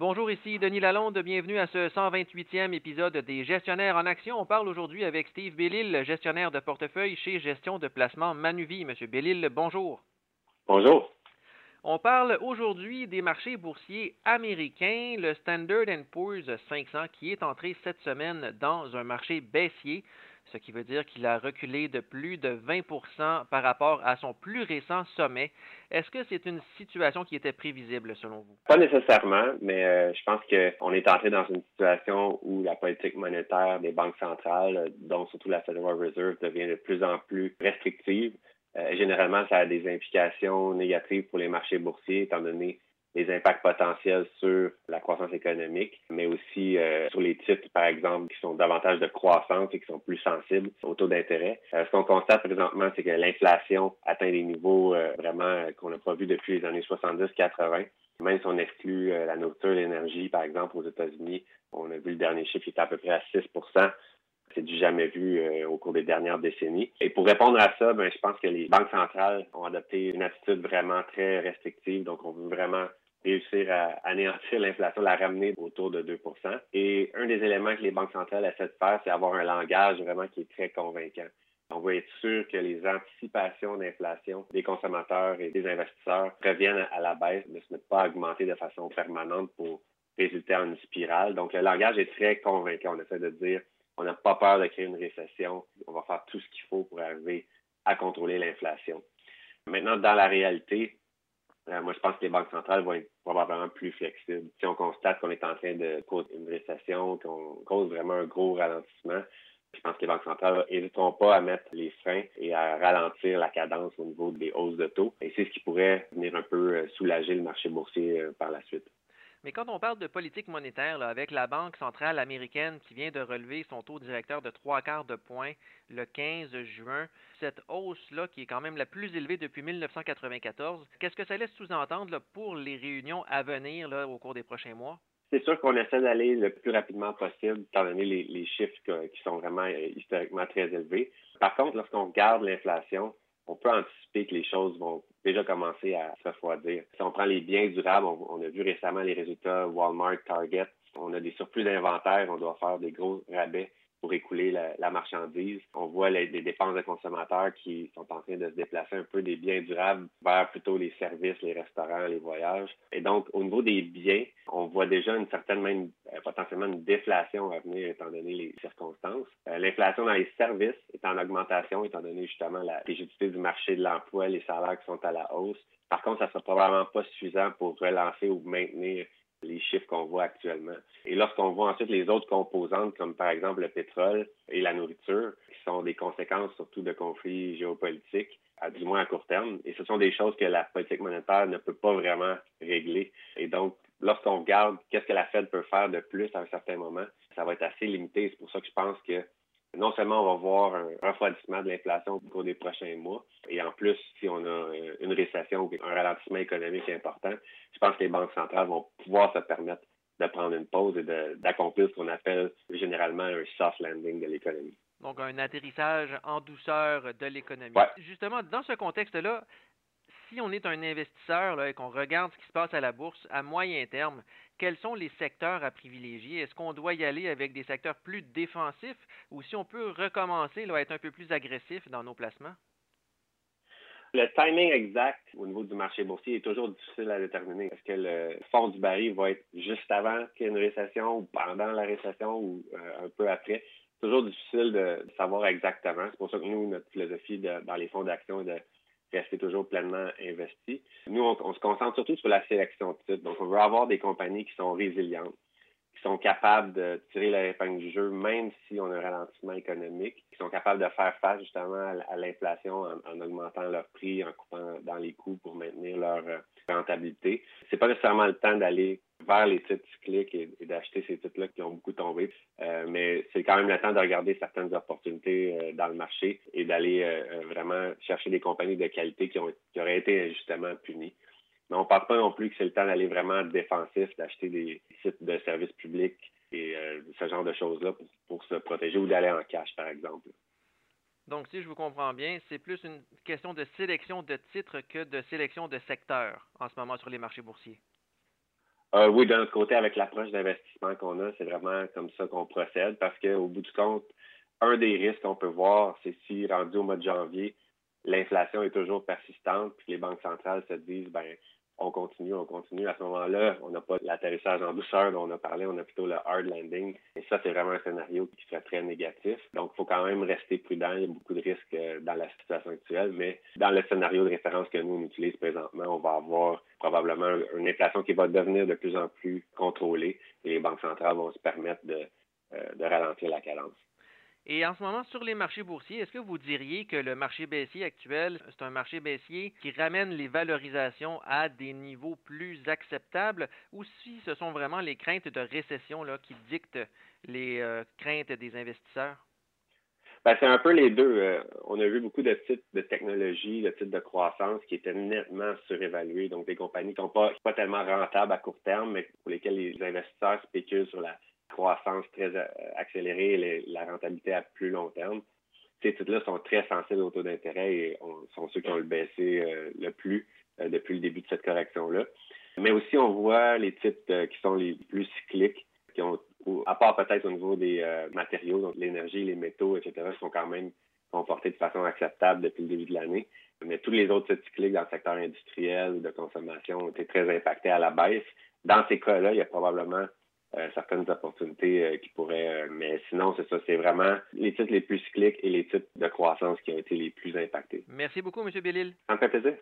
Bonjour, ici Denis Lalonde. Bienvenue à ce 128e épisode des Gestionnaires en action. On parle aujourd'hui avec Steve Bellil, gestionnaire de portefeuille chez Gestion de placement Manuvie. Monsieur Bellil, bonjour. Bonjour. On parle aujourd'hui des marchés boursiers américains, le Standard Poor's 500 qui est entré cette semaine dans un marché baissier ce qui veut dire qu'il a reculé de plus de 20% par rapport à son plus récent sommet. Est-ce que c'est une situation qui était prévisible selon vous? Pas nécessairement, mais euh, je pense qu'on est entré dans une situation où la politique monétaire des banques centrales, dont surtout la Federal Reserve, devient de plus en plus restrictive. Euh, généralement, ça a des implications négatives pour les marchés boursiers, étant donné les impacts potentiels sur la croissance économique, mais aussi euh, sur les titres, par exemple, qui sont davantage de croissance et qui sont plus sensibles au taux d'intérêt. Euh, ce qu'on constate présentement, c'est que l'inflation atteint des niveaux euh, vraiment qu'on n'a pas vu depuis les années 70-80. Même si on exclut la nourriture l'énergie, par exemple, aux États-Unis, on a vu le dernier chiffre qui était à peu près à 6% c'est du jamais vu au cours des dernières décennies. Et pour répondre à ça, ben, je pense que les banques centrales ont adopté une attitude vraiment très restrictive. Donc, on veut vraiment réussir à anéantir l'inflation, la ramener autour de 2 Et un des éléments que les banques centrales essaient de faire, c'est avoir un langage vraiment qui est très convaincant. On veut être sûr que les anticipations d'inflation des consommateurs et des investisseurs reviennent à la baisse, ne se mettent pas à augmenter de façon permanente pour résulter en une spirale. Donc, le langage est très convaincant. On essaie de dire, on n'a pas peur de créer une récession. On va faire tout ce qu'il faut pour arriver à contrôler l'inflation. Maintenant, dans la réalité, euh, moi, je pense que les banques centrales vont être probablement plus flexibles. Si on constate qu'on est en train de causer une récession, qu'on cause vraiment un gros ralentissement, je pense que les banques centrales n'hésiteront pas à mettre les freins et à ralentir la cadence au niveau des hausses de taux. Et c'est ce qui pourrait venir un peu euh, soulager le marché boursier euh, par la suite. Mais quand on parle de politique monétaire, avec la Banque centrale américaine qui vient de relever son taux directeur de trois quarts de point le 15 juin, cette hausse-là, qui est quand même la plus élevée depuis 1994, qu'est-ce que ça laisse sous-entendre pour les réunions à venir au cours des prochains mois? C'est sûr qu'on essaie d'aller le plus rapidement possible, étant donné les, chiffres qui sont vraiment euh, historiquement très élevés. Par contre, lorsqu'on regarde l'inflation, on peut anticiper que les choses vont déjà commencer à se refroidir. Si on prend les biens durables, on, a vu récemment les résultats Walmart, Target. On a des surplus d'inventaire, on doit faire des gros rabais pour écouler la, marchandise. On voit les, dépenses de consommateurs qui sont en train de se déplacer un peu des biens durables vers plutôt les services, les restaurants, les voyages. Et donc, au niveau des biens, on voit déjà une certaine même, potentiellement une déflation à venir étant donné les circonstances. Euh, l'inflation dans les services est en augmentation étant donné justement la rigidité du marché de l'emploi, les salaires qui sont à la hausse. Par contre, ça ne sera probablement pas suffisant pour relancer ou maintenir les chiffres qu'on voit actuellement. Et lorsqu'on voit ensuite les autres composantes, comme par exemple le pétrole et la nourriture, qui sont des conséquences surtout de conflits géopolitiques, à du moins à court terme, et ce sont des choses que la politique monétaire ne peut pas vraiment régler. Et donc, lorsqu'on regarde qu'est-ce que la Fed peut faire de plus à un certain moment, ça va être assez limité. C'est pour ça que je pense que non seulement on va voir un refroidissement de l'inflation au cours des prochains mois, et en plus, si on a euh, une récession ou un ralentissement économique important, je pense que les banques centrales vont pouvoir se permettre de prendre une pause et d'accomplir ce qu'on appelle généralement un soft landing de l'économie. Donc, un atterrissage en douceur de l'économie. Justement, dans ce contexte-là, si on est un investisseur là, et qu'on regarde ce qui se passe à la bourse à moyen terme, quels sont les secteurs à privilégier? Est-ce qu'on doit y aller avec des secteurs plus défensifs ou si on peut recommencer à être un peu plus agressif dans nos placements? Le timing exact au niveau du marché boursier est toujours difficile à déterminer. Est-ce que le fond du baril va être juste avant qu'il y ait une récession ou pendant la récession ou euh, un peu après? C'est toujours difficile de savoir exactement. C'est pour ça que nous, notre philosophie dans les fonds d'action est de rester toujours pleinement investi. Nous, on, se concentre surtout sur la sélection de titres. Donc, on veut avoir des compagnies qui sont résilientes, qui sont capables de tirer la épingle du jeu, même si on a un ralentissement économique, qui sont capables de faire face justement à, l'inflation en, augmentant leurs prix, en coupant dans les coûts pour maintenir leur euh, rentabilité. C'est pas nécessairement le temps d'aller vers les titres cycliques et, d'acheter ces titres-là qui ont beaucoup tombé. Euh, mais c'est quand même le temps de regarder certaines opportunités euh, dans le marché et d'aller euh, vraiment chercher des compagnies de qualité qui auraient été injustement punies. Mais on ne pense pas non plus que c'est le temps d'aller vraiment défensif, d'acheter des sites de services publics et ce genre de choses-là pour, pour se protéger ou d'aller en cash, par exemple. Donc, si je vous comprends bien, c'est plus une question de sélection de titres que de sélection de secteurs en ce moment sur les marchés boursiers. Euh, oui, d'un autre côté, avec l'approche d'investissement qu'on a, c'est vraiment comme ça qu'on procède parce qu'au bout du compte, un des risques qu'on peut voir, c'est si rendu au mois de janvier, l'inflation est toujours persistante, puis les banques centrales se disent, ben, on continue, on continue. À ce moment-là, on n'a pas l'atterrissage en douceur dont on a parlé, on a plutôt le hard landing. Et ça, c'est vraiment un scénario qui serait très négatif. Donc, il faut quand même rester prudent. Il y a beaucoup de risques euh, dans la situation actuelle, mais dans le scénario de référence que nous, on utilise présentement, on va avoir probablement une inflation qui va devenir de plus en plus contrôlée et les banques centrales vont se permettre de, euh, de ralentir la cadence. Et en ce moment, sur les marchés boursiers, est-ce que vous diriez que le marché baissier actuel, c'est un marché baissier qui ramène les valorisations à des niveaux plus acceptables ou si ce sont vraiment les craintes de récession là, qui dictent les euh, craintes des investisseurs? Ben, c'est un peu les deux. Euh, on a vu beaucoup de titres de technologie, de titres de croissance qui étaient nettement surévalués. Donc, des compagnies qui ne sont pas, pas tellement rentables à court terme, mais pour lesquelles les investisseurs spéculent sur la croissance très euh, accélérée et la rentabilité à plus long terme. Ces titres-là sont très sensibles au taux d'intérêt et sont ceux qui ont le baissé euh, le plus euh, depuis le début de cette correction-là. Mais aussi, on voit les titres qui sont les plus cycliques, qui ont, à part peut-être au niveau des matériaux, donc l'énergie, les métaux, etc., sont quand même comportés de façon acceptable depuis le début de l'année. Mais tous les autres titres cycliques dans le secteur industriel ou de consommation ont été très impactés à la baisse. Dans ces cas-là, il y a probablement certaines opportunités euh, qui pourraient. Euh, mais sinon, c'est ça, c'est vraiment les titres les plus cycliques et les titres de croissance qui ont été les plus impactés. Merci beaucoup, M. Bellil. Ça me fait plaisir.